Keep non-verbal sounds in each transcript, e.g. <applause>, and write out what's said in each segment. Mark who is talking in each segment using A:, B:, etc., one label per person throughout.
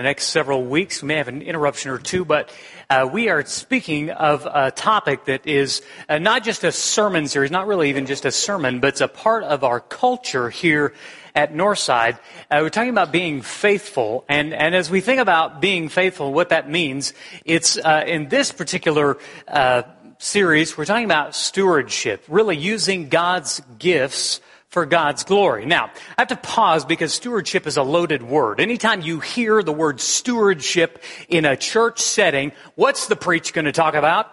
A: the next several weeks. We may have an interruption or two, but uh, we are speaking of a topic that is uh, not just a sermon series, not really even just a sermon, but it's a part of our culture here at Northside. Uh, we're talking about being faithful, and, and as we think about being faithful, what that means, it's uh, in this particular uh, series, we're talking about stewardship, really using God's gifts for God's glory. Now, I have to pause because stewardship is a loaded word. Anytime you hear the word stewardship in a church setting, what's the preach going to talk about?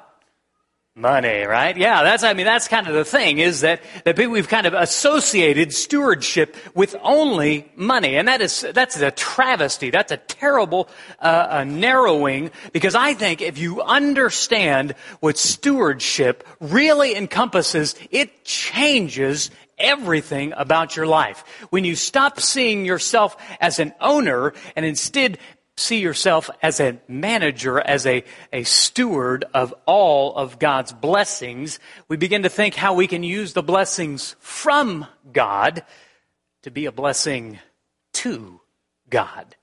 A: Money, right? Yeah, that's, I mean, that's kind of the thing is that, that people, we've kind of associated stewardship with only money. And that is, that's a travesty. That's a terrible, uh, a narrowing because I think if you understand what stewardship really encompasses, it changes everything about your life. When you stop seeing yourself as an owner and instead see yourself as a manager, as a, a steward of all of God's blessings, we begin to think how we can use the blessings from God to be a blessing to God.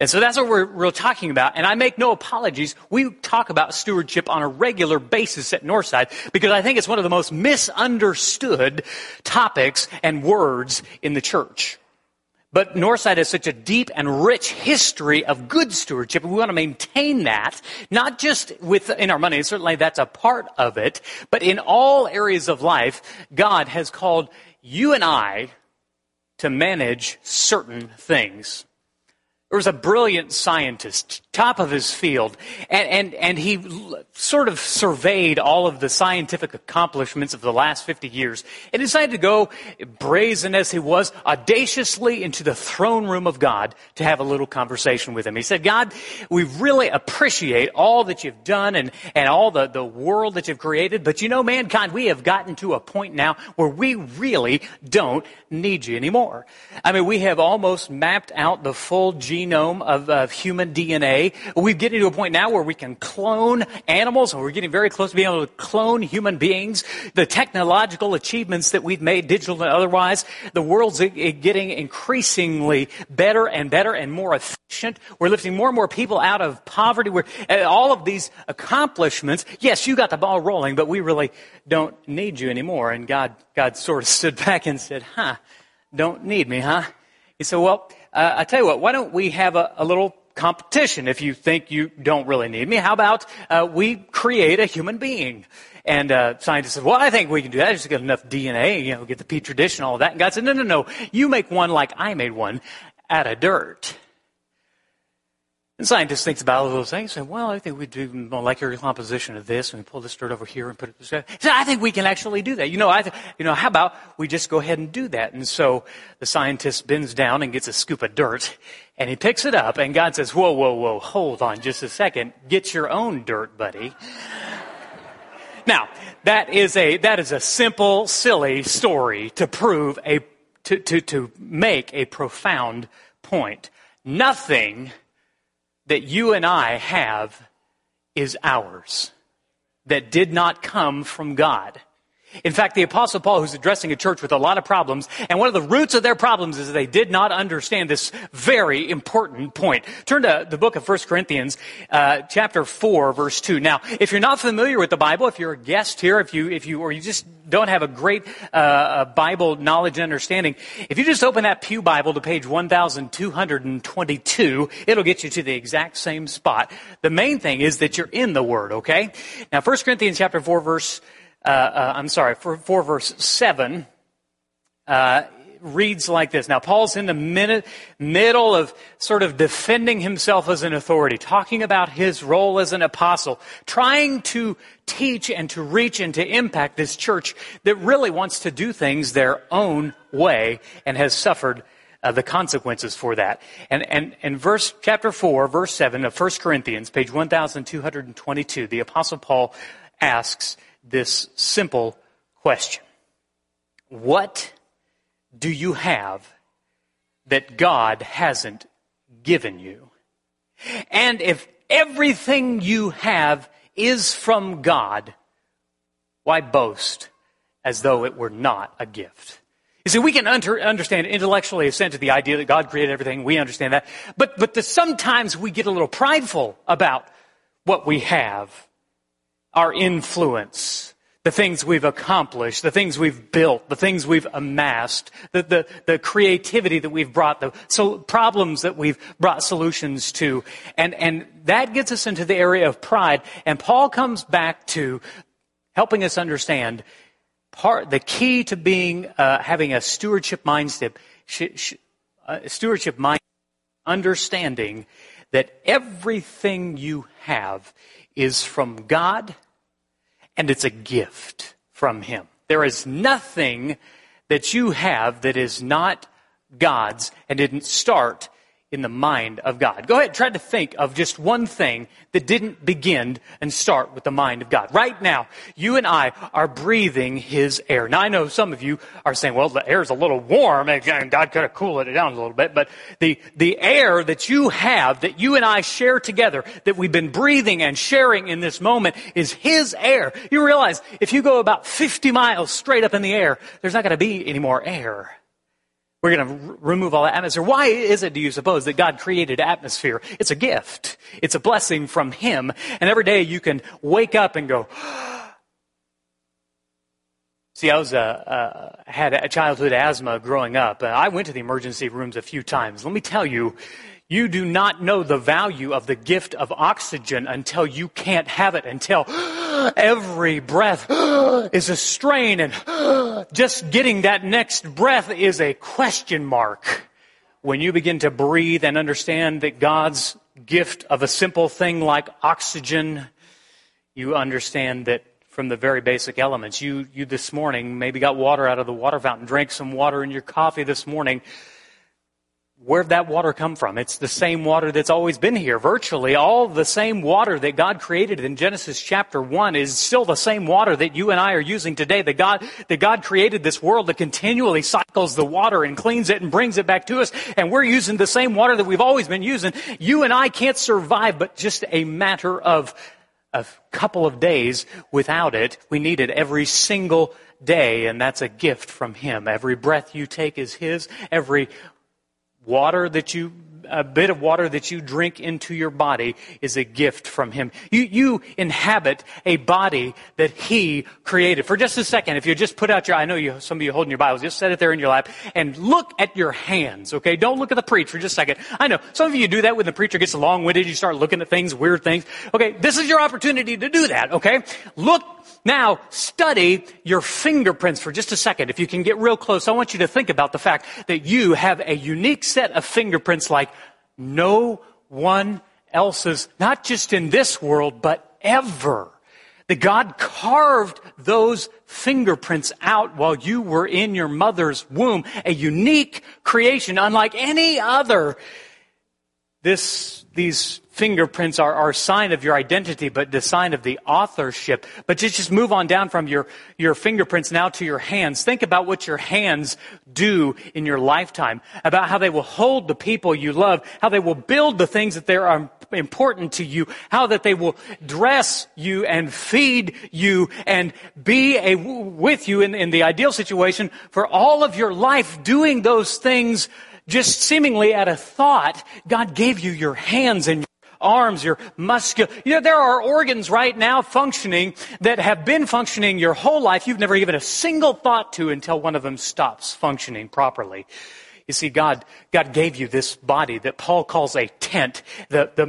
A: And so that's what we're, we're, talking about. And I make no apologies. We talk about stewardship on a regular basis at Northside because I think it's one of the most misunderstood topics and words in the church. But Northside has such a deep and rich history of good stewardship. We want to maintain that, not just within our money. Certainly that's a part of it. But in all areas of life, God has called you and I to manage certain things. There was a brilliant scientist, top of his field, and, and, and he sort of surveyed all of the scientific accomplishments of the last 50 years and decided to go, brazen as he was, audaciously into the throne room of God to have a little conversation with him. He said, God, we really appreciate all that you've done and, and all the, the world that you've created, but you know, mankind, we have gotten to a point now where we really don't need you anymore. I mean, we have almost mapped out the full gene genome of, of human DNA. We're getting to a point now where we can clone animals, and we're getting very close to being able to clone human beings. The technological achievements that we've made, digital and otherwise, the world's getting increasingly better and better and more efficient. We're lifting more and more people out of poverty. We're, eh, all of these accomplishments, yes, you got the ball rolling, but we really don't need you anymore. And God, God sort of <laughs> stood back and said, huh, don't need me, huh? He said, well, uh, I tell you what, why don't we have a, a, little competition if you think you don't really need me? How about uh, we create a human being? And uh, scientists said, well, I think we can do that. Just get enough DNA, you know, get the petri dish and all that. And God said, no, no, no. You make one like I made one out of dirt. And scientists think about all those things and well, I think we do molecular composition of this and we pull this dirt over here and put it this way. So I think we can actually do that. You know, I th- you know, how about we just go ahead and do that? And so the scientist bends down and gets a scoop of dirt and he picks it up and God says, whoa, whoa, whoa, hold on just a second. Get your own dirt, buddy. now, that is a, that is a simple, silly story to prove a, to, to, to make a profound point. Nothing that you and I have is ours, that did not come from God. In fact, the apostle Paul, who's addressing a church with a lot of problems, and one of the roots of their problems is they did not understand this very important point. Turn to the book of 1 Corinthians, uh, chapter 4, verse 2. Now, if you're not familiar with the Bible, if you're a guest here, if you, if you, or you just don't have a great, uh, Bible knowledge and understanding, if you just open that Pew Bible to page 1222, it'll get you to the exact same spot. The main thing is that you're in the Word, okay? Now, 1 Corinthians chapter 4, verse I'm sorry, for, for verse 7, uh, reads like this. Now, Paul's in the minute, middle of sort of defending himself as an authority, talking about his role as an apostle, trying to teach and to reach and to impact this church that really wants to do things their own way and has suffered uh, the consequences for that. And, and, and verse, chapter 4, verse 7 of 1 Corinthians, page 1222, the apostle Paul asks, this simple question What do you have that God hasn't given you? And if everything you have is from God, why boast as though it were not a gift? You see, we can under, understand intellectually assent to the idea that God created everything. We understand that. But, but the, sometimes we get a little prideful about what we have, our influence, the things we've accomplished, the things we've built, the things we've amassed, the, the, the creativity that we've brought, the so problems that we've brought solutions to. And, and that gets us into the area of pride. And Paul comes back to helping us understand part, the key to being, uh, having a stewardship mindset, sh, sh, uh, stewardship mind, understanding that everything you have is from God and it's a gift from Him. There is nothing that you have that is not God's and didn't start in the mind of God. Go ahead, try to think of just one thing that didn't begin and start with the mind of God. Right now, you and I are breathing His air. Now, I know some of you are saying, well, the air is a little warm, and God could have cooled it down a little bit, but the, the air that you have, that you and I share together, that we've been breathing and sharing in this moment, is His air. You realize, if you go about 50 miles straight up in the air, there's not going to be any more air. We're going to r- remove all the atmosphere. Why is it, do you suppose, that God created atmosphere? It's a gift. It's a blessing from Him. And every day you can wake up and go, <gasps> See, I was uh, uh, had a childhood asthma growing up. I went to the emergency rooms a few times. Let me tell you, you do not know the value of the gift of oxygen until you can't have it, until <gasps> every breath <gasps> is a strain and <gasps> just getting that next breath is a question mark. When you begin to breathe and understand that God's gift of a simple thing like oxygen, you understand that from the very basic elements. You, you this morning maybe got water out of the water fountain, drank some water in your coffee this morning Where'd that water come from? It's the same water that's always been here. Virtually all the same water that God created in Genesis chapter 1 is still the same water that you and I are using today. That God, that God created this world that continually cycles the water and cleans it and brings it back to us. And we're using the same water that we've always been using. You and I can't survive but just a matter of a couple of days without it. We need it every single day, and that's a gift from Him. Every breath you take is His. Every water that you a bit of water that you drink into your body is a gift from Him. You, you inhabit a body that He created. For just a second, if you just put out your, I know you, some of you holding your Bibles, just set it there in your lap and look at your hands, okay? Don't look at the preacher for just a second. I know, some of you do that when the preacher gets long-winded, you start looking at things, weird things. Okay, this is your opportunity to do that, okay? Look now, study your fingerprints for just a second. If you can get real close, I want you to think about the fact that you have a unique set of fingerprints like no one else's, not just in this world, but ever. That God carved those fingerprints out while you were in your mother's womb. A unique creation, unlike any other. This, these fingerprints are, a sign of your identity, but the sign of the authorship. But just, just move on down from your, your fingerprints now to your hands. Think about what your hands do in your lifetime, about how they will hold the people you love, how they will build the things that they are important to you, how that they will dress you and feed you and be a, with you in, in the ideal situation for all of your life doing those things just seemingly at a thought, God gave you your hands and arms, your muscle. You know, there are organs right now functioning that have been functioning your whole life. You've never given a single thought to until one of them stops functioning properly. You see, God, God gave you this body that Paul calls a tent, the, the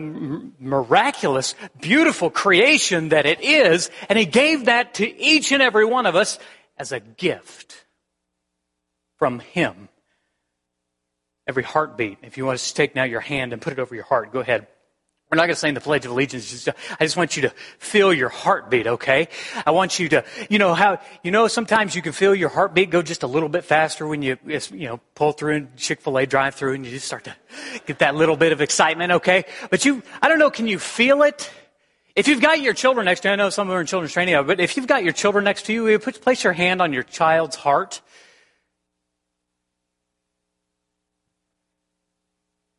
A: miraculous, beautiful creation that it is, and He gave that to each and every one of us as a gift from Him. Every heartbeat. If you want to take now your hand and put it over your heart, go ahead. We're not going to sing the Pledge of Allegiance. I just want you to feel your heartbeat, okay? I want you to, you know how, you know, sometimes you can feel your heartbeat go just a little bit faster when you, you know, pull through Chick-fil-A drive through and you just start to get that little bit of excitement, okay? But you, I don't know, can you feel it? If you've got your children next to you, I know some of them are in children's training, but if you've got your children next to you, place your hand on your child's heart.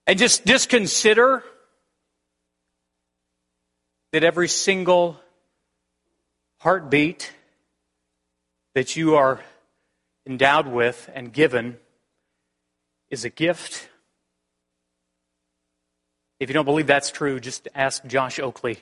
A: And just, just consider that every single heartbeat that you are endowed with, and given is a gift. If you don't believe that's true, just ask Josh Oakley.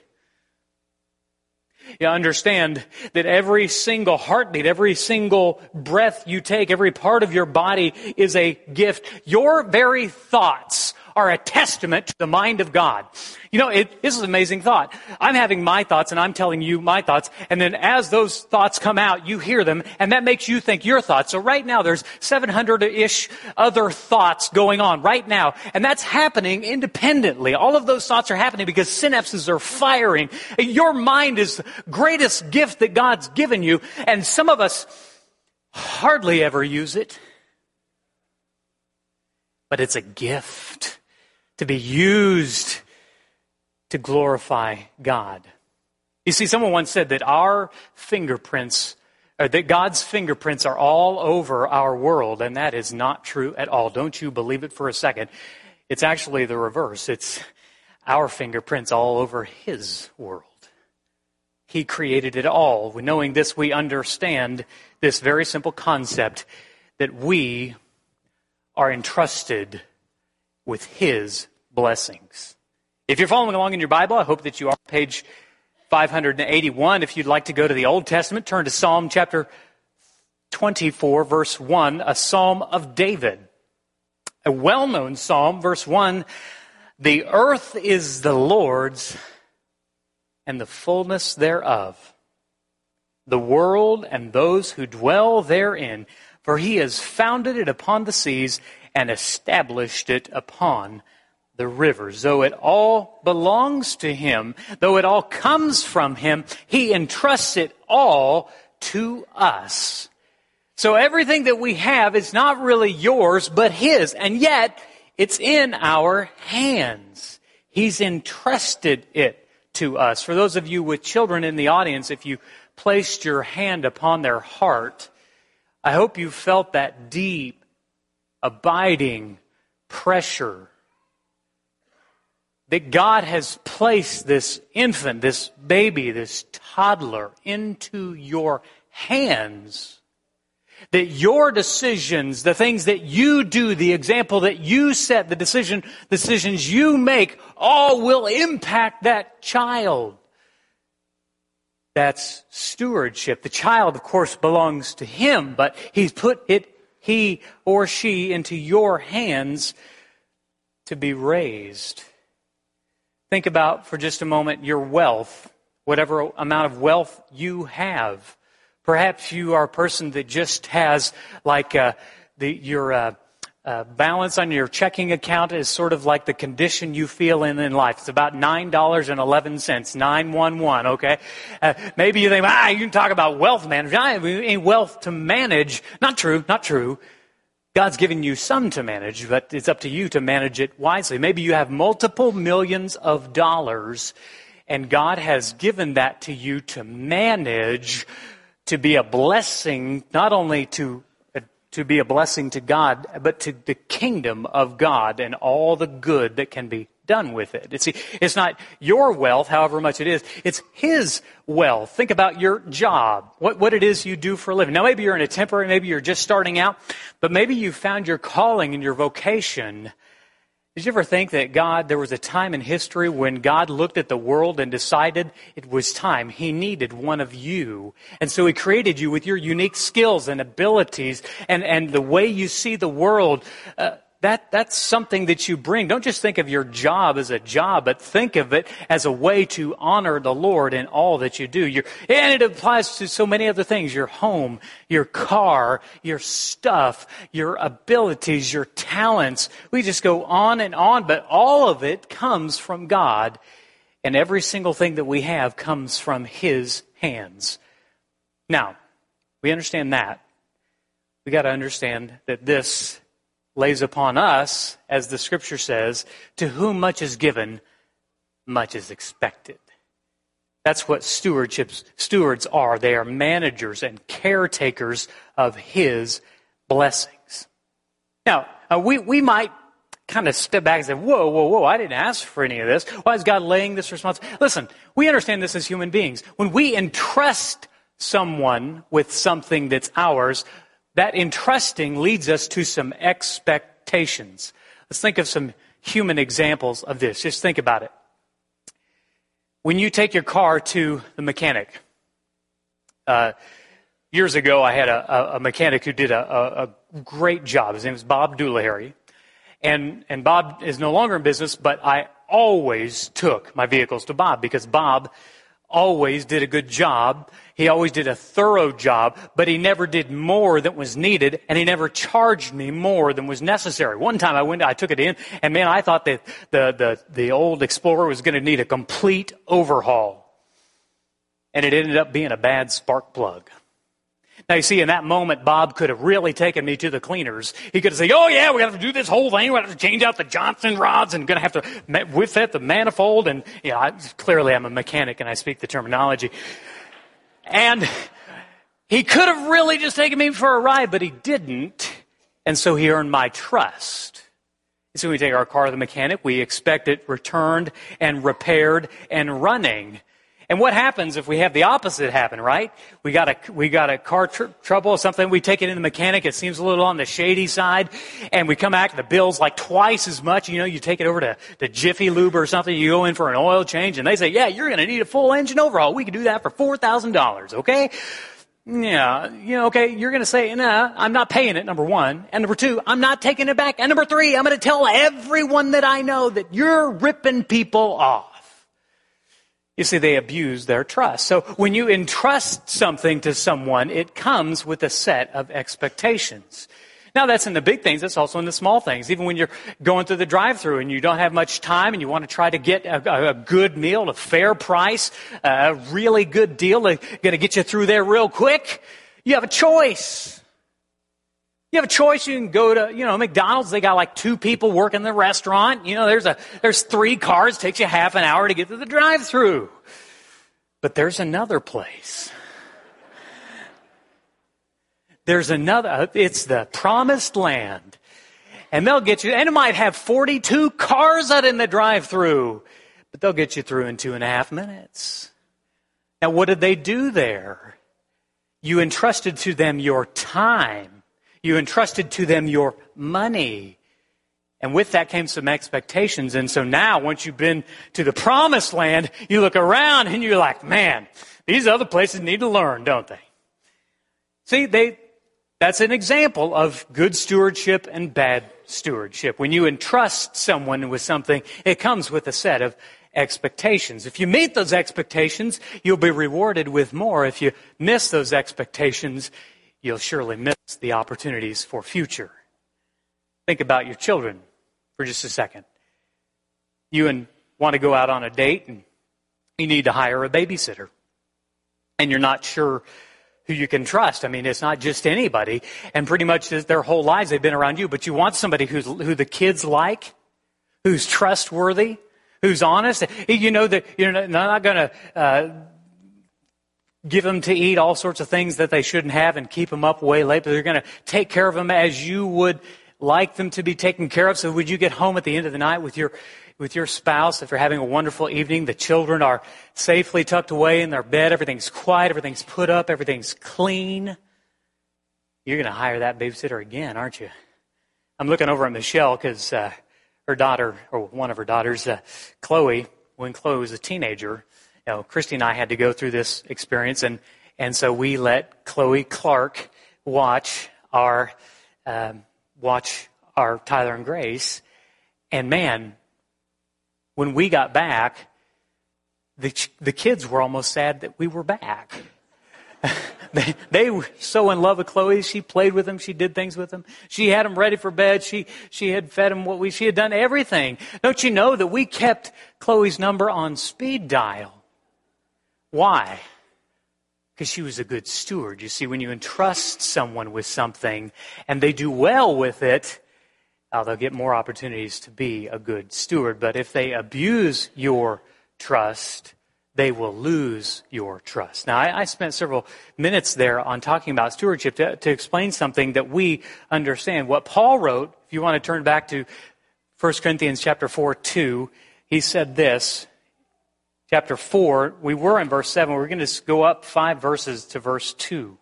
A: You understand that every single heartbeat, every single breath you take, every part of your body is a gift. Your very thoughts are a testament to the mind of God. You know, it, this is an amazing thought. I'm having my thoughts and I'm telling you my thoughts. And then as those thoughts come out, you hear them and that makes you think your thoughts. So right now there's 700-ish other thoughts going on right now. And that's happening independently. All of those thoughts are happening because synapses are firing. Your mind is the greatest gift that God's given you. And some of us hardly ever use it. But it's a gift to be used to glorify God. You see, someone once said that our fingerprints, or that God's fingerprints are all over our world, and that is not true at all. Don't you believe it for a second. It's actually the reverse. It's our fingerprints all over His world. He created it all. Knowing this, we understand this very simple concept that we are entrusted with His blessings. If you're following along in your Bible, I hope that you are on page 581. If you'd like to go to the Old Testament, turn to Psalm chapter 24, verse 1, a psalm of David. A well known psalm, verse 1 The earth is the Lord's and the fullness thereof, the world and those who dwell therein, for he has founded it upon the seas and established it upon the rivers. Though it all belongs to Him, though it all comes from Him, He entrusts it all to us. So everything that we have is not really yours, but His, and yet it's in our hands. He's entrusted it to us. For those of you with children in the audience, if you placed your hand upon their heart, I hope you felt that deep, abiding pressure that God has placed this infant, this baby, this toddler into your hands. That your decisions, the things that you do, the example that you set, the decision, decisions you make, all will impact that child. That's stewardship. The child, of course, belongs to him, but he's put it, he or she, into your hands to be raised. Think about for just a moment your wealth, whatever amount of wealth you have. Perhaps you are a person that just has like uh, the, your uh, uh, balance on your checking account is sort of like the condition you feel in in life. It's about nine dollars and eleven cents, nine one one. Okay, uh, maybe you think, ah, you can talk about wealth management. I have any wealth to manage. Not true. Not true. God's given you some to manage, but it's up to you to manage it wisely. Maybe you have multiple millions of dollars, and God has given that to you to manage, to be a blessing, not only to to be a blessing to God, but to the kingdom of God and all the good that can be done with it. It's, it's not your wealth, however much it is. It's His wealth. Think about your job, what, what it is you do for a living. Now, maybe you're in a temporary, maybe you're just starting out, but maybe you found your calling and your vocation. Did you ever think that God, there was a time in history when God looked at the world and decided it was time? He needed one of you. And so He created you with your unique skills and abilities and, and the way you see the world. Uh, that, that's something that you bring. Don't just think of your job as a job, but think of it as a way to honor the Lord in all that you do. You're, and it applies to so many other things. Your home, your car, your stuff, your abilities, your talents. We just go on and on, but all of it comes from God. And every single thing that we have comes from His hands. Now, we understand that. We got to understand that this lays upon us, as the scripture says, to whom much is given, much is expected. That's what stewardships, stewards are. They are managers and caretakers of His blessings. Now, uh, we, we might kind of step back and say, whoa, whoa, whoa, I didn't ask for any of this. Why is God laying this responsibility? Listen, we understand this as human beings. When we entrust someone with something that's ours, that entrusting leads us to some expectations. Let's think of some human examples of this. Just think about it. When you take your car to the mechanic, uh, years ago I had a, a mechanic who did a, a, great job. His name was Bob Doolahary. And, and Bob is no longer in business, but I always took my vehicles to Bob because Bob always did a good job. He always did a thorough job, but he never did more than was needed, and he never charged me more than was necessary. One time I went, I took it in, and man, I thought that the, the, the old Explorer was going to need a complete overhaul. And it ended up being a bad spark plug. Now, you see, in that moment, Bob could have really taken me to the cleaners. He could have said, Oh, yeah, we got to have to do this whole thing. We got to have to change out the Johnson rods and going to have to whip that the manifold. And, you know, I, clearly I'm a mechanic and I speak the terminology. And he could have really just taken me for a ride, but he didn't. And so he earned my trust. So we take our car to the mechanic, we expect it returned and repaired and running. And what happens if we have the opposite happen, right? We got a, we got a car tr- trouble or something. We take it in the mechanic. It seems a little on the shady side. And we come back, the bill's like twice as much. You know, you take it over to, to Jiffy Lube or something. You go in for an oil change and they say, yeah, you're going to need a full engine overhaul. We can do that for $4,000. Okay. Yeah, you know, okay, you're going to say, nah, I'm not paying it, number one. And number two, I'm not taking it back. And number three, I'm going to tell everyone that I know that you're ripping people off. You see, they abuse their trust. So when you entrust something to someone, it comes with a set of expectations. Now that's in the big things, that's also in the small things. Even when you're going through the drive through and you don't have much time and you want to try to get a, a good meal, a fair price, a really good deal, going to get you through there real quick, you have a choice. You have a choice. You can go to, you know, McDonald's. They got like two people working the restaurant. You know, there's a, there's three cars. It takes you half an hour to get to the drive through. But there's another place. There's another, it's the promised land. And they'll get you, and it might have 42 cars out in the drive through, but they'll get you through in two and a half minutes. Now, what did they do there? You entrusted to them your time you entrusted to them your money. And with that came some expectations. And so now, once you've been to the promised land, you look around and you're like, man, these other places need to learn, don't they? See, they, that's an example of good stewardship and bad stewardship. When you entrust someone with something, it comes with a set of expectations. If you meet those expectations, you'll be rewarded with more. If you miss those expectations, you'll surely miss the opportunities for future. Think about your children for just a second. You and want to go out on a date and you need to hire a babysitter. And you're not sure who you can trust. I mean, it's not just anybody. And pretty much their whole lives they've been around you, but you want somebody who's, who the kids like, who's trustworthy, who's honest. You know that you're not going to uh, give them to eat all sorts of things that they shouldn't have and keep them up way late, but they're going to take care of them as you would like them to be taken care of. So would you get home at the end of the night with your with your spouse if you're having a wonderful evening, the children are safely tucked away in their bed, everything's quiet, everything's put up, everything's clean. You're going to hire that babysitter again, aren't you? I'm looking over at Michelle because uh, her daughter, or one of her daughters, uh, Chloe, when Chloe was a teenager, you know, Christy and I had to go through this experience, and, and so we let Chloe Clark watch our um, watch our Tyler and Grace, and man, when we got back, the the kids were almost sad that we were back. <laughs> they, they were so in love with Chloe. She played with them. She did things with them. She had them ready for bed. She, she had fed them what we, she had done everything. Don't you know that we kept Chloe's number on speed dial? Why? Because she was a good steward. You see, when you entrust someone with something and they do well with it, uh, they'll get more opportunities to be a good steward. But if they abuse your trust, they will lose your trust. Now, I, I spent several minutes there on talking about stewardship to, to explain something that we understand. What Paul wrote, if you want to turn back to 1 Corinthians chapter 4, 2, he said this chapter 4, we were in verse 7. We're going to go up five verses to verse 2.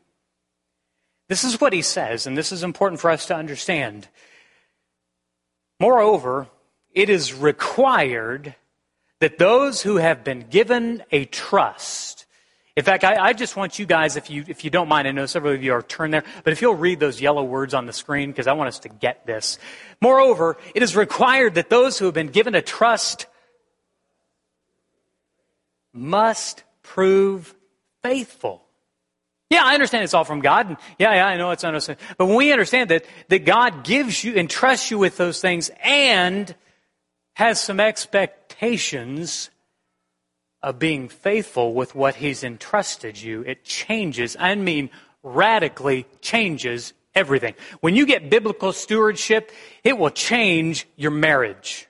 A: This is what he says, and this is important for us to understand. Moreover, it is required that those who have been given a trust, in fact, I, I, just want you guys, if you, if you don't mind, I know several of you are turned there, but if you'll read those yellow words on the screen, because I want us to get this. Moreover, it is required that those who have been given a trust must prove faithful. Yeah, I understand it's all from God. And yeah, yeah, I know it's understand. But when we understand that, that God gives you, entrusts you with those things and has some expectations of being faithful with what He's entrusted you, it changes, I mean radically changes everything. When you get biblical stewardship, it will change your marriage.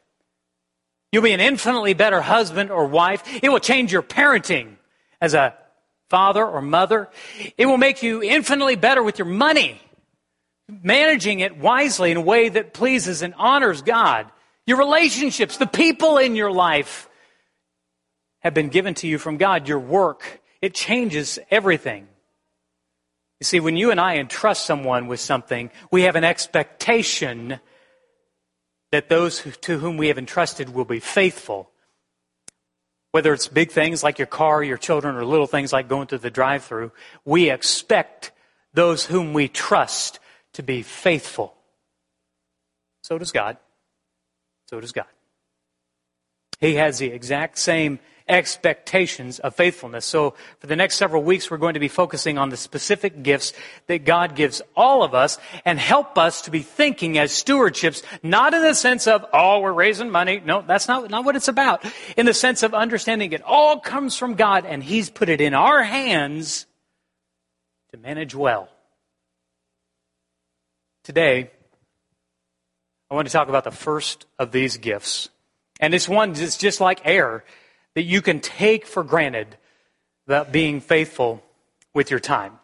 A: You'll be an infinitely better husband or wife. It will change your parenting as a father or mother. It will make you infinitely better with your money, managing it wisely in a way that pleases and honors God. Your relationships, the people in your life have been given to you from God. Your work, it changes everything. You see, when you and I entrust someone with something, we have an expectation that those to whom we have entrusted will be faithful whether it's big things like your car, your children, or little things like going to the drive through, we expect those whom we trust to be faithful. So does God. So does God. He has the exact same expectations of faithfulness. So for the next several weeks, we're going to be focusing on the specific gifts that God gives all of us and help us to be thinking as stewardships, not in the sense of, oh, we're raising money. No, that's not, not what it's about. In the sense of understanding it all comes from God and He's put it in our hands to manage well. Today, I want to talk about the first of these gifts. And it's one that's just like air that you can take for granted about being faithful with your time.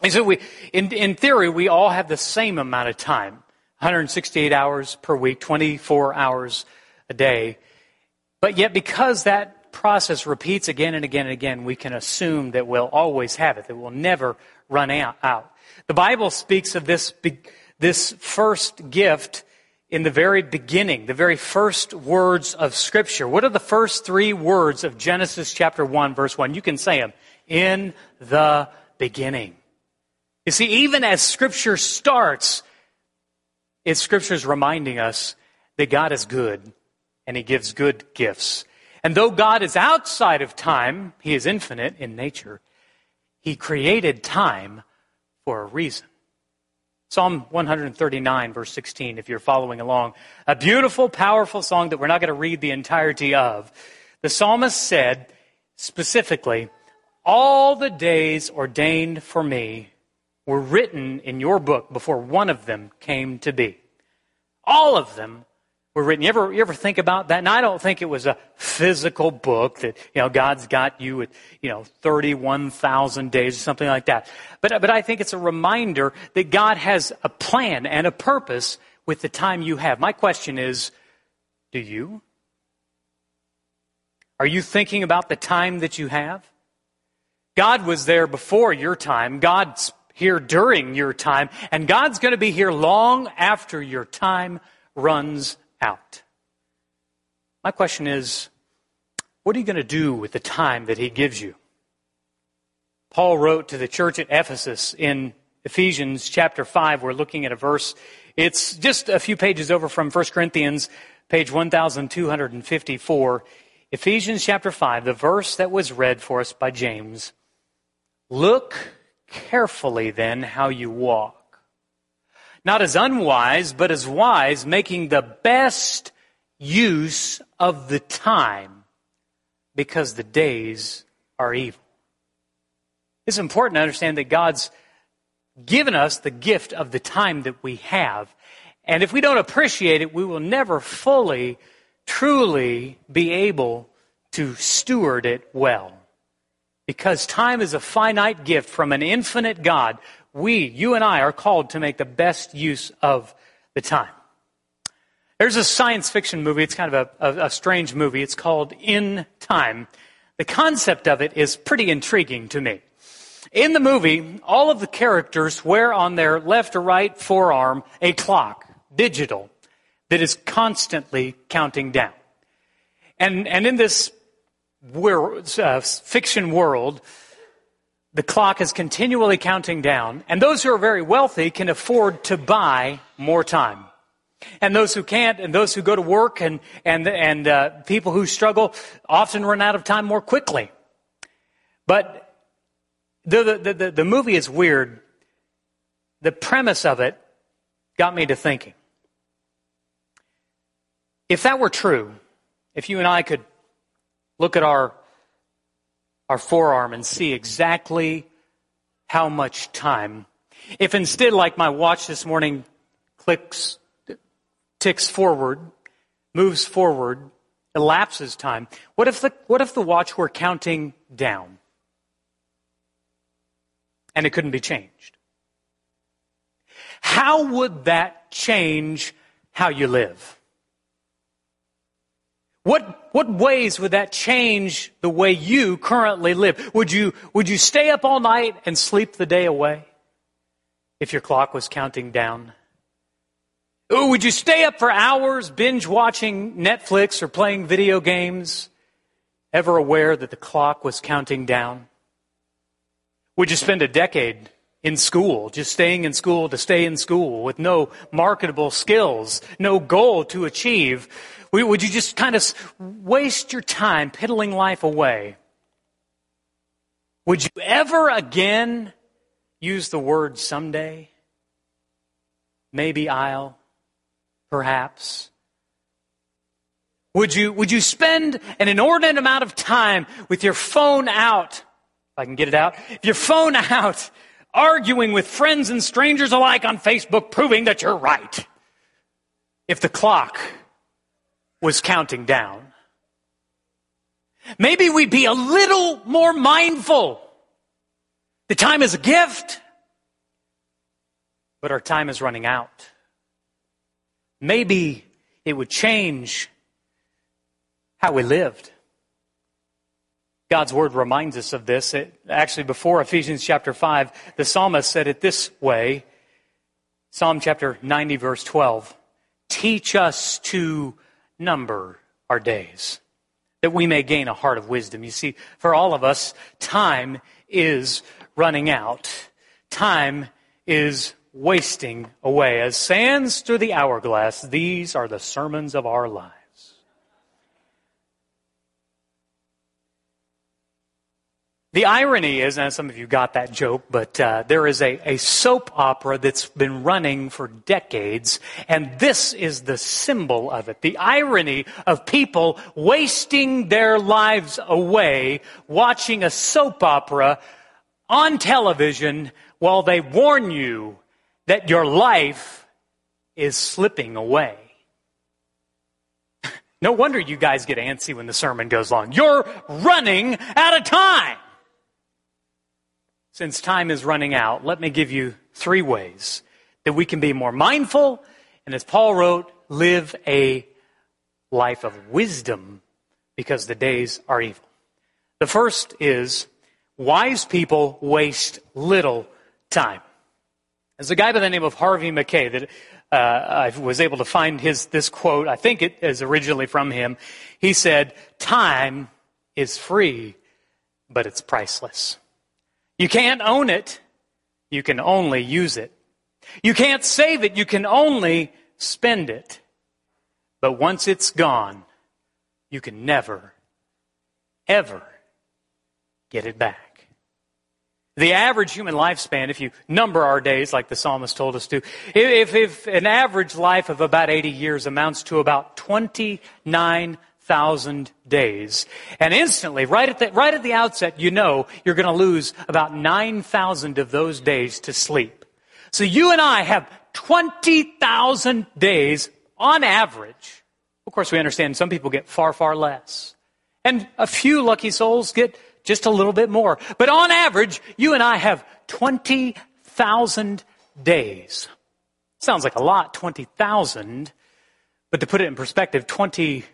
A: And so we, in, in theory, we all have the same amount of time 168 hours per week, 24 hours a day. But yet, because that process repeats again and again and again, we can assume that we'll always have it, that we'll never run out. The Bible speaks of this, this first gift in the very beginning, the very first words of Scripture. What are the first three words of Genesis chapter 1, verse 1? You can say them. In the beginning. You see, even as Scripture starts, it's Scripture's reminding us that God is good and He gives good gifts. And though God is outside of time, He is infinite in nature, He created time for a reason. Psalm 139, verse 16, if you're following along. A beautiful, powerful song that we're not going to read the entirety of. The psalmist said specifically, All the days ordained for me were written in your book before one of them came to be. All of them were written. You ever, you ever think about that? And I don't think it was a physical book that, you know, God's got you at, you know, 31,000 days or something like that. But, but I think it's a reminder that God has a plan and a purpose with the time you have. My question is, do you? Are you thinking about the time that you have? God was there before your time. God's here during your time. And God's going to be here long after your time runs out. My question is what are you going to do with the time that he gives you? Paul wrote to the church at Ephesus in Ephesians chapter 5. We're looking at a verse. It's just a few pages over from 1 Corinthians, page 1254. Ephesians chapter 5, the verse that was read for us by James. Look carefully then how you walk not as unwise, but as wise, making the best use of the time because the days are evil. It's important to understand that God's given us the gift of the time that we have. And if we don't appreciate it, we will never fully, truly be able to steward it well. Because time is a finite gift from an infinite God we, you and I, are called to make the best use of the time. There's a science fiction movie. It's kind of a, a, a, strange movie. It's called In Time. The concept of it is pretty intriguing to me. In the movie, all of the characters wear on their left or right forearm a clock, digital, that is constantly counting down. And, and in this uh, fiction world, the clock is continually counting down, and those who are very wealthy can afford to buy more time. And those who can't, and those who go to work, and, and, and uh, people who struggle often run out of time more quickly. But the, the, the, the movie is weird. The premise of it got me to thinking. If that were true, if you and I could look at our, our forearm and see exactly how much time, if instead, like my watch this morning, clicks, ticks forward, moves forward, elapses time, what if the, what if the watch were counting down? And it couldn't be changed. How would that change how you live? What, what ways would that change the way you currently live? Would you, would you stay up all night and sleep the day away if your clock was counting down? Would you stay up for hours binge watching Netflix or playing video games, ever aware that the clock was counting down? Would you spend a decade in school, just staying in school to stay in school with no marketable skills, no goal to achieve? Would you just kind of waste your time piddling life away? Would you ever again use the word someday? Maybe I'll, perhaps. Would you, would you spend an inordinate amount of time with your phone out? If I can get it out. Your phone <laughs> out, arguing with friends and strangers alike on Facebook, proving that you're right. If the clock was counting down. Maybe we'd be a little more mindful. The time is a gift, but our time is running out. Maybe it would change how we lived. God's word reminds us of this. It, actually, before Ephesians chapter 5, the psalmist said it this way Psalm chapter 90, verse 12 Teach us to number our days, that we may gain a heart of wisdom. You see, for all of us, time is running out. Time is wasting away. As sands through the hourglass, these are the sermons of our lives. The irony is, and some of you got that joke, but uh, there is a, a soap opera that's been running for decades, and this is the symbol of it. The irony of people wasting their lives away watching a soap opera on television while they warn you that your life is slipping away. <laughs> No wonder you guys get antsy when the sermon goes long. You're running out of time. Since time is running out, let me give you three ways that we can be more mindful and, as Paul wrote, live a life of wisdom because the days are evil. The first is wise people waste little time. There's a guy by the name of Harvey Mackay that uh, I was able to find his this quote. I think it is originally from him. He said, "Time is free, but it's priceless." You can't own it. You can only use it. You can't save it. You can only spend it. But once it's gone, you can never, ever get it back. The average human lifespan, if you number our days like the psalmist told us to, if, if an average life of about 80 years amounts to about 29 thousand days. And instantly, right at the, right at the outset, you know you're going to lose about 9,000 of those days to sleep. So you and I have 20,000 days on average. Of course, we understand some people get far, far less. And a few lucky souls get just a little bit more. But on average, you and I have 20,000 days. Sounds like a lot, 20,000. But to put it in perspective, 20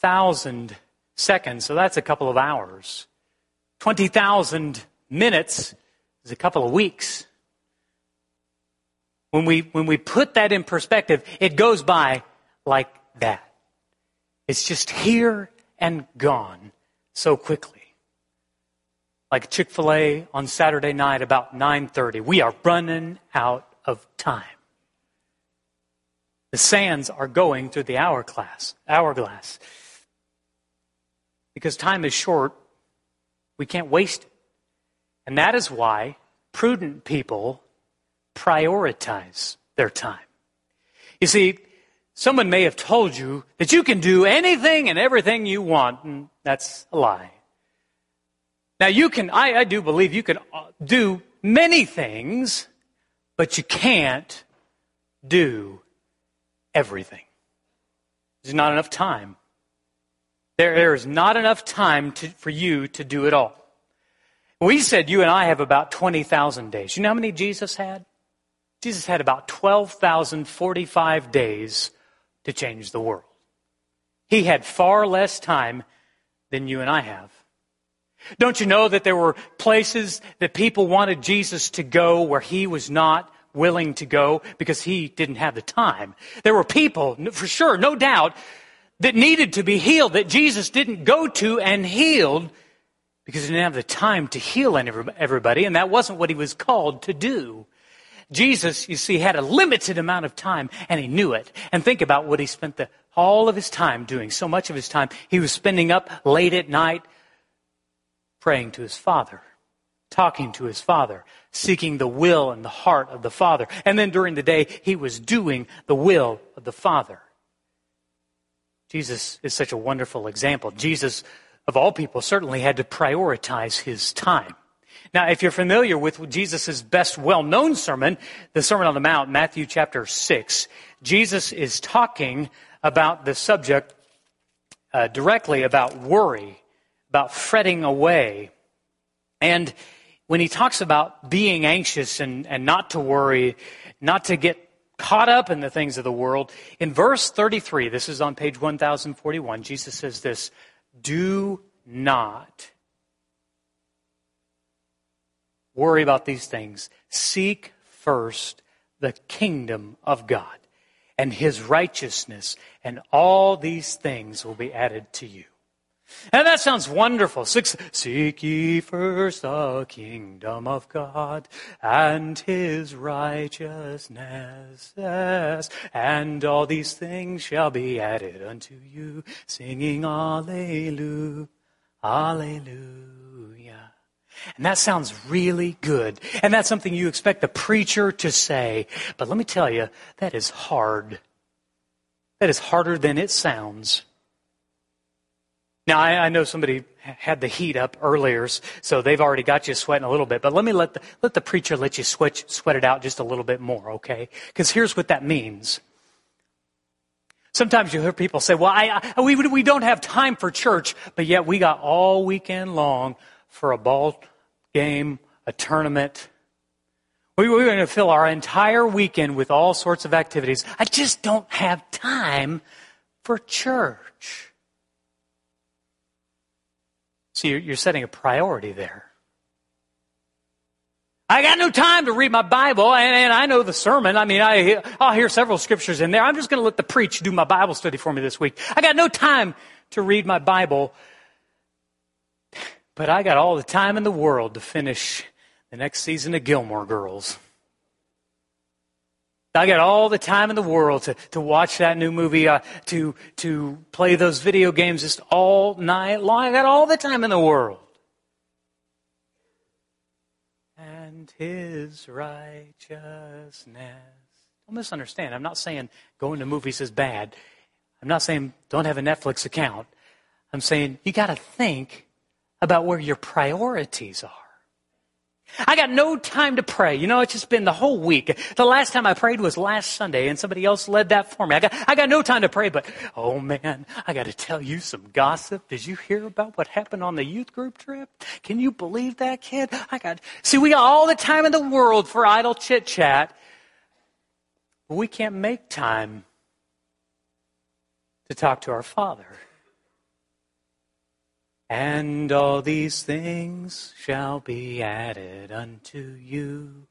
A: thousand seconds, so that's a couple of hours. 20,000 minutes is a couple of weeks. When we, when we put that in perspective, it goes by like that. It's just here and gone so quickly. Like Chick-fil-A on Saturday night about 9:30. We are running out of time. The sands are going through the hourglass, hourglass. Because time is short, we can't waste it. And that is why prudent people prioritize their time. You see, someone may have told you that you can do anything and everything you want, and that's a lie. Now, you can, I, I do believe you can uh, do many things, but you can't do everything. There's not enough time. There, there is not enough time to, for you to do it all. We said you and I have about 20,000 days. You know how many Jesus had? Jesus had about 12,045 days to change the world. He had far less time than you and I have. Don't you know that there were places that people wanted Jesus to go where he was not willing to go because he didn't have the time? There were people, for sure, no doubt, that needed to be healed that Jesus didn't go to and healed because he didn't have the time to heal everybody, and that wasn't what he was called to do. Jesus, you see, had a limited amount of time and he knew it. And think about what he spent the, all of his time doing. So much of his time he was spending up late at night praying to his Father, talking to his Father, seeking the will and the heart of the Father. And then during the day he was doing the will of the Father. Jesus is such a wonderful example. Jesus, of all people, certainly had to prioritize his time. Now, if you're familiar with Jesus' best well known sermon, the Sermon on the Mount, Matthew chapter 6, Jesus is talking about the subject uh, directly about worry, about fretting away. And when he talks about being anxious and, and not to worry, not to get caught up in the things of the world, in verse 33, this is on page 1041, Jesus says this Do not worry about these things. Seek first the kingdom of God and his righteousness, and all these things will be added to you. And that sounds wonderful. Six, Seek ye first the kingdom of God and his righteousness, and all these things shall be added unto you, singing Alleluia, Alleluia. And that sounds really good. And that's something you expect the preacher to say. But let me tell you, that is hard. That is harder than it sounds. Now, I, I, know somebody had the heat up earlier, so they've already got you sweating a little bit, but let me let the, let the preacher let you sweat, sweat it out just a little bit more, okay? Because here's what that means. Sometimes you hear people say, well, I, I, we, we don't have time for church, but yet we got all weekend long for a ball game, a tournament. We, we're going to fill our entire weekend with all sorts of activities. I just don't have time for church. See, you're setting a priority there. I got no time to read my Bible, and, and I know the sermon. I mean, I, I'll hear several scriptures in there. I'm just going to let the preach do my Bible study for me this week. I got no time to read my Bible, but I got all the time in the world to finish the next season of Gilmore Girls. I got all the time in the world to, to watch that new movie, uh, to, to play those video games just all night long. I got all the time in the world. And his righteousness. Don't misunderstand. I'm not saying going to movies is bad. I'm not saying don't have a Netflix account. I'm saying you got to think about where your priorities are. I got no time to pray. You know, it's just been the whole week. The last time I prayed was last Sunday and somebody else led that for me. I got, I got no time to pray, but oh man, I got to tell you some gossip. Did you hear about what happened on the youth group trip? Can you believe that kid? I got, see, we got all the time in the world for idle chit chat, but we can't make time to talk to our Father. And all these things shall be added unto you.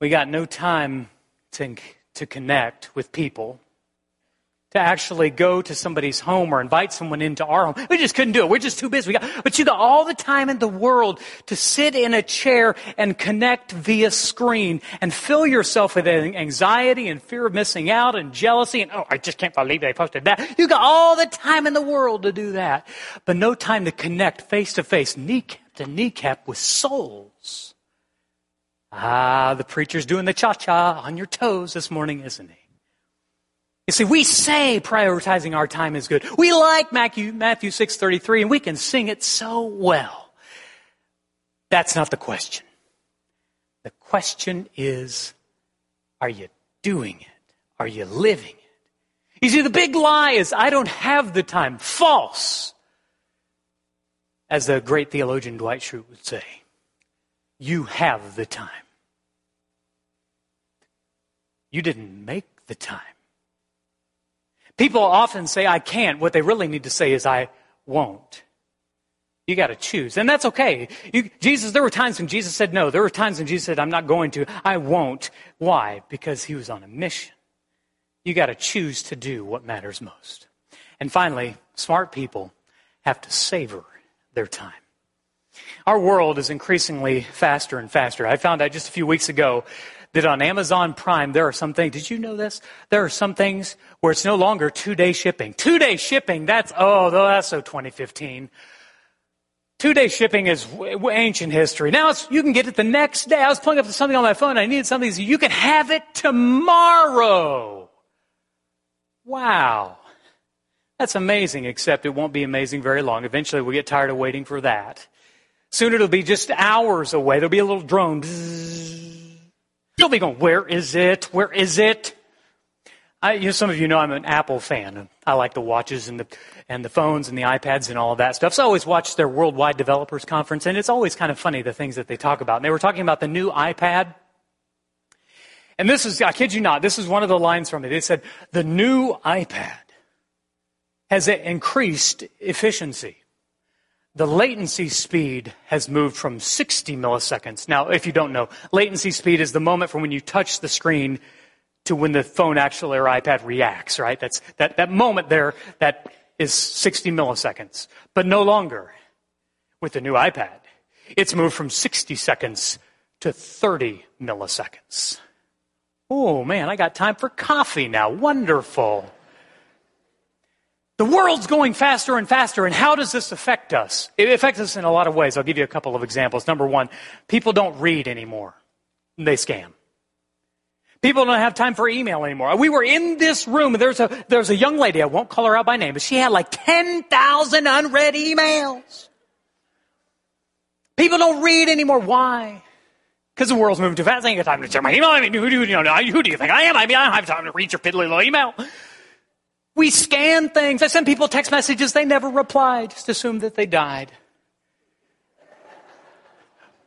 A: We got no time to, to connect with people to actually go to somebody's home or invite someone into our home. We just couldn't do it. We're just too busy. We got, but you got all the time in the world to sit in a chair and connect via screen and fill yourself with anxiety and fear of missing out and jealousy and, oh, I just can't believe they posted that. You got all the time in the world to do that, but no time to connect face to face, kneecap to kneecap with souls. Ah, the preacher's doing the cha-cha on your toes this morning, isn't he? You see, we say prioritizing our time is good. We like Matthew, Matthew 6.33 and we can sing it so well. That's not the question. The question is, are you doing it? Are you living it? You see, the big lie is, I don't have the time. False. As the great theologian Dwight Schrute would say, you have the time. You didn't make the time. People often say, I can't. What they really need to say is, I won't. You got to choose. And that's okay. You, Jesus, there were times when Jesus said no. There were times when Jesus said, I'm not going to. I won't. Why? Because he was on a mission. You got to choose to do what matters most. And finally, smart people have to savor their time. Our world is increasingly faster and faster. I found out just a few weeks ago that on Amazon Prime, there are some things, did you know this? There are some things where it's no longer two day shipping. Two day shipping, that's, oh, that's so 2015. Two day shipping is ancient history. Now you can get it the next day. I was pulling up something on my phone. I needed something. So you can have it tomorrow. Wow. That's amazing, except it won't be amazing very long. Eventually we'll get tired of waiting for that. Soon it'll be just hours away. There'll be a little drone. You'll be going, where is it? Where is it? I, you know, some of you know I'm an Apple fan. I like the watches and the, and the phones and the iPads and all of that stuff. So I always watch their Worldwide Developers Conference, and it's always kind of funny the things that they talk about. And they were talking about the new iPad. And this is, I kid you not, this is one of the lines from it. They said, the new iPad has increased efficiency the latency speed has moved from 60 milliseconds. Now, if you don't know, latency speed is the moment from when you touch the screen to when the phone actually or iPad reacts, right? That's that, that moment there that is 60 milliseconds. But no longer with the new iPad. It's moved from 60 seconds to 30 milliseconds. Oh man, I got time for coffee now. Wonderful. The world's going faster and faster, and how does this affect us? It affects us in a lot of ways. I'll give you a couple of examples. Number one, people don't read anymore. They scam. People don't have time for email anymore. We were in this room, and there's a, there's a young lady, I won't call her out by name, but she had like 10,000 unread emails. People don't read anymore. Why? Because the world's moving too fast. I ain't got time to check my email. I mean, who do, you know, who do you think I am? I mean, I don't have time to read your piddly little email. We scan things. I send people text messages, they never reply, just assume that they died.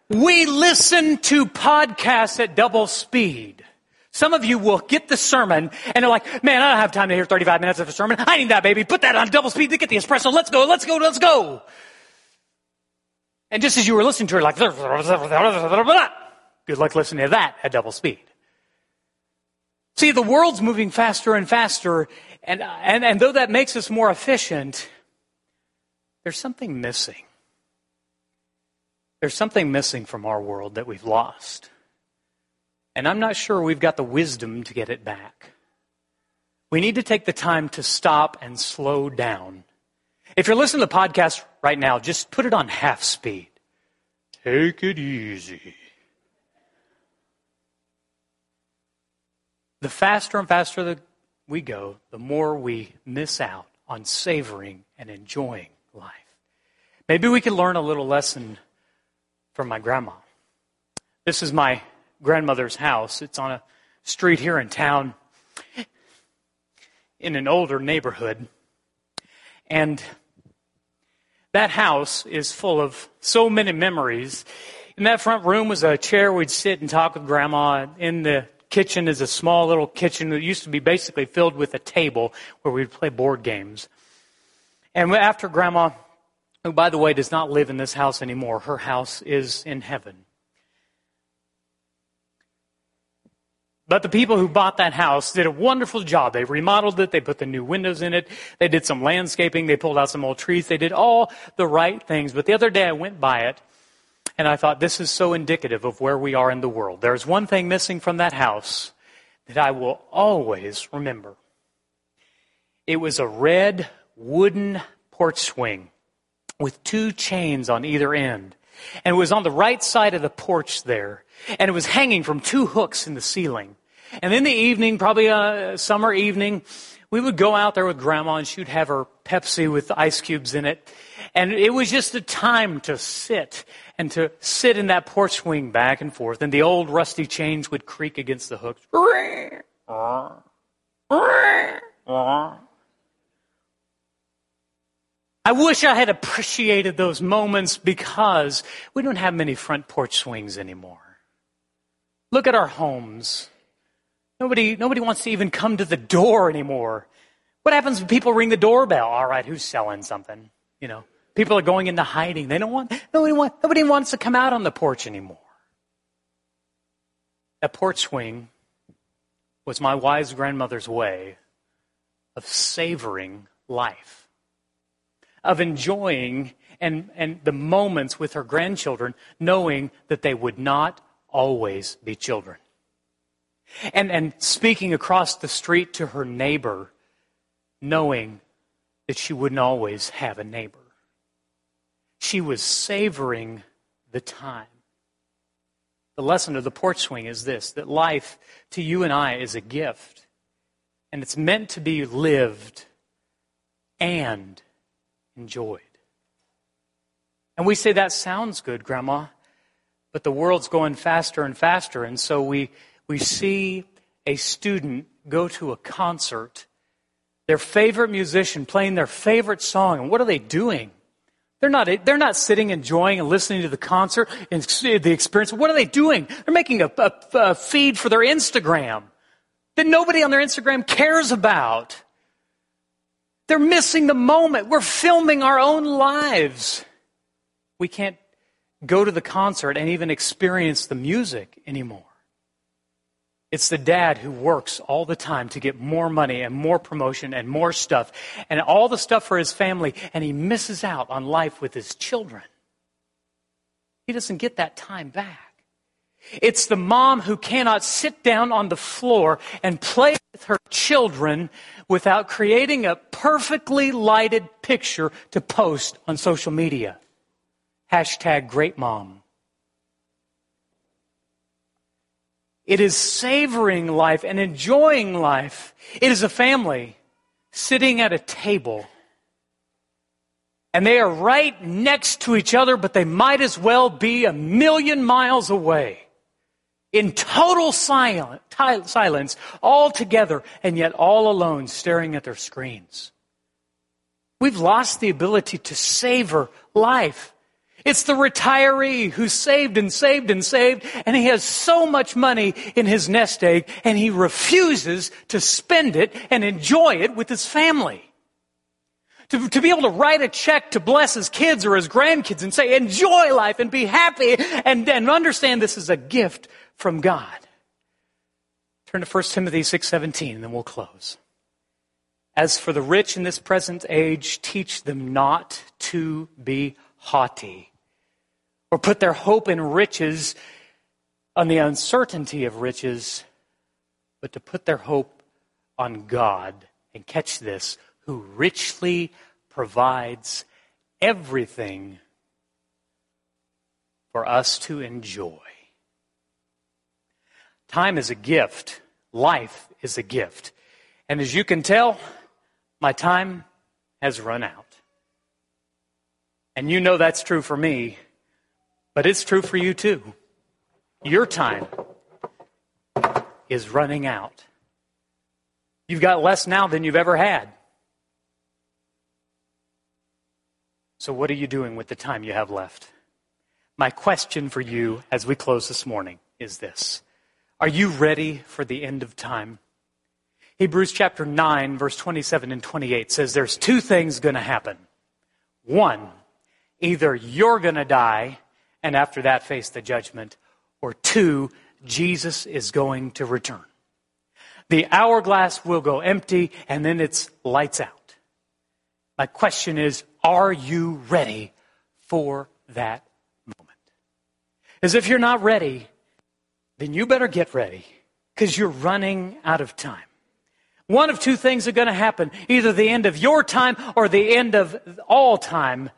A: We listen to podcasts at double speed. Some of you will get the sermon and they're like, man, I don't have time to hear 35 minutes of a sermon. I need that baby. Put that on double speed to get the espresso. Let's go, let's go, let's go. And just as you were listening to it, like, good luck listening to that at double speed. See, the world's moving faster and faster, and, and, and though that makes us more efficient, there's something missing. There's something missing from our world that we've lost. And I'm not sure we've got the wisdom to get it back. We need to take the time to stop and slow down. If you're listening to the podcast right now, just put it on half speed. Take it easy. The faster and faster the we go, the more we miss out on savoring and enjoying life. Maybe we can learn a little lesson from my grandma. This is my grandmother's house. It's on a street here in town in an older neighborhood. And that house is full of so many memories. In that front room was a chair we'd sit and talk with grandma. In the kitchen is a small little kitchen that used to be basically filled with a table where we'd play board games. And after Grandma, who, by the way, does not live in this house anymore, her house is in heaven. But the people who bought that house did a wonderful job. They remodeled it. They put the new windows in it. They did some landscaping. They pulled out some old trees. They did all the right things. But the other day I went by it and I thought this is so indicative of where we are in the world. There's one thing missing from that house that I will always remember. It was a red wooden porch swing with two chains on either end. And it was on the right side of the porch there. And it was hanging from two hooks in the ceiling. And in the evening, probably a summer evening, we would go out there with grandma and she'd have her Pepsi with ice cubes in it. And it was just a time to sit and to sit in that porch swing back and forth. And the old rusty chains would creak against the hooks. I wish I had appreciated those moments because we don't have many front porch swings anymore. Look at our homes. Nobody, nobody wants to even come to the door anymore. What happens when people ring the doorbell? All right, who's selling something? You know, people are going into hiding. They don't want, nobody, want, nobody wants to come out on the porch anymore. That porch swing was my wise grandmother's way of savoring life of enjoying and, and the moments with her grandchildren, knowing that they would not always be children. And, and speaking across the street to her neighbor, knowing that she wouldn't always have a neighbor. She was savoring the time. The lesson of the porch swing is this that life to you and I is a gift, and it's meant to be lived and enjoyed. And we say that sounds good, Grandma, but the world's going faster and faster, and so we, we see a student go to a concert, their favorite musician playing their favorite song, and what are they doing? They're not, they're not sitting enjoying and listening to the concert and the experience. What are they doing? They're making a, a, a feed for their Instagram that nobody on their Instagram cares about. They're missing the moment. We're filming our own lives. We can't go to the concert and even experience the music anymore. It's the dad who works all the time to get more money and more promotion and more stuff and all the stuff for his family, and he misses out on life with his children. He doesn't get that time back. It's the mom who cannot sit down on the floor and play with her children without creating a perfectly lighted picture to post on social media. Hashtag great mom. It is savoring life and enjoying life. It is a family sitting at a table. And they are right next to each other, but they might as well be a million miles away in total silent, silence, all together, and yet all alone, staring at their screens. We've lost the ability to savor life. It's the retiree who saved and saved and saved, and he has so much money in his nest egg, and he refuses to spend it and enjoy it with his family. To, to be able to write a check to bless his kids or his grandkids and say, enjoy life and be happy and, and understand this is a gift from God. Turn to 1 Timothy 6:17 and then we'll close. As for the rich in this present age, teach them not to be haughty or put their hope in riches on the uncertainty of riches, but to put their hope on God. And catch this, who richly provides everything for us to enjoy. Time is a gift. Life is a gift. And as you can tell, my time has run out. And you know that's true for me, but it's true for you too. Your time is running out. You've got less now than you've ever had. So, what are you doing with the time you have left? My question for you as we close this morning is this are you ready for the end of time? Hebrews chapter 9, verse 27 and 28 says there's two things going to happen. One, either you're going to die and after that face the judgment, or two, Jesus is going to return. The hourglass will go empty and then it's lights out. My question is, are you ready for that moment? As if you're not ready, then you better get ready because you're running out of time. One of two things are going to happen either the end of your time or the end of all time.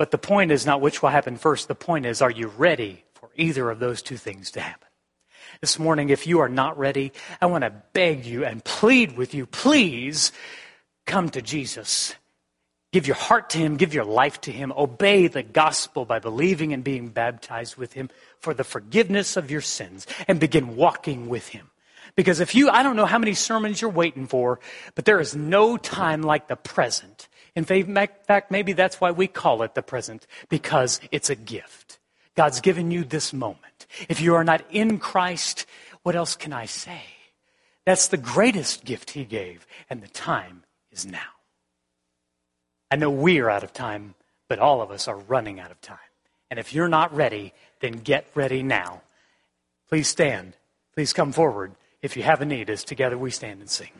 A: But the point is not which will happen first. The point is, are you ready for either of those two things to happen? This morning, if you are not ready, I want to beg you and plead with you, please come to Jesus. Give your heart to Him, give your life to Him, obey the gospel by believing and being baptized with Him for the forgiveness of your sins, and begin walking with Him. Because if you, I don't know how many sermons you're waiting for, but there is no time like the present. In fact, maybe that's why we call it the present, because it's a gift. God's given you this moment. If you are not in Christ, what else can I say? That's the greatest gift He gave, and the time is now. I know we are out of time, but all of us are running out of time. And if you're not ready, then get ready now. Please stand. Please come forward if you have a need as together we stand and sing.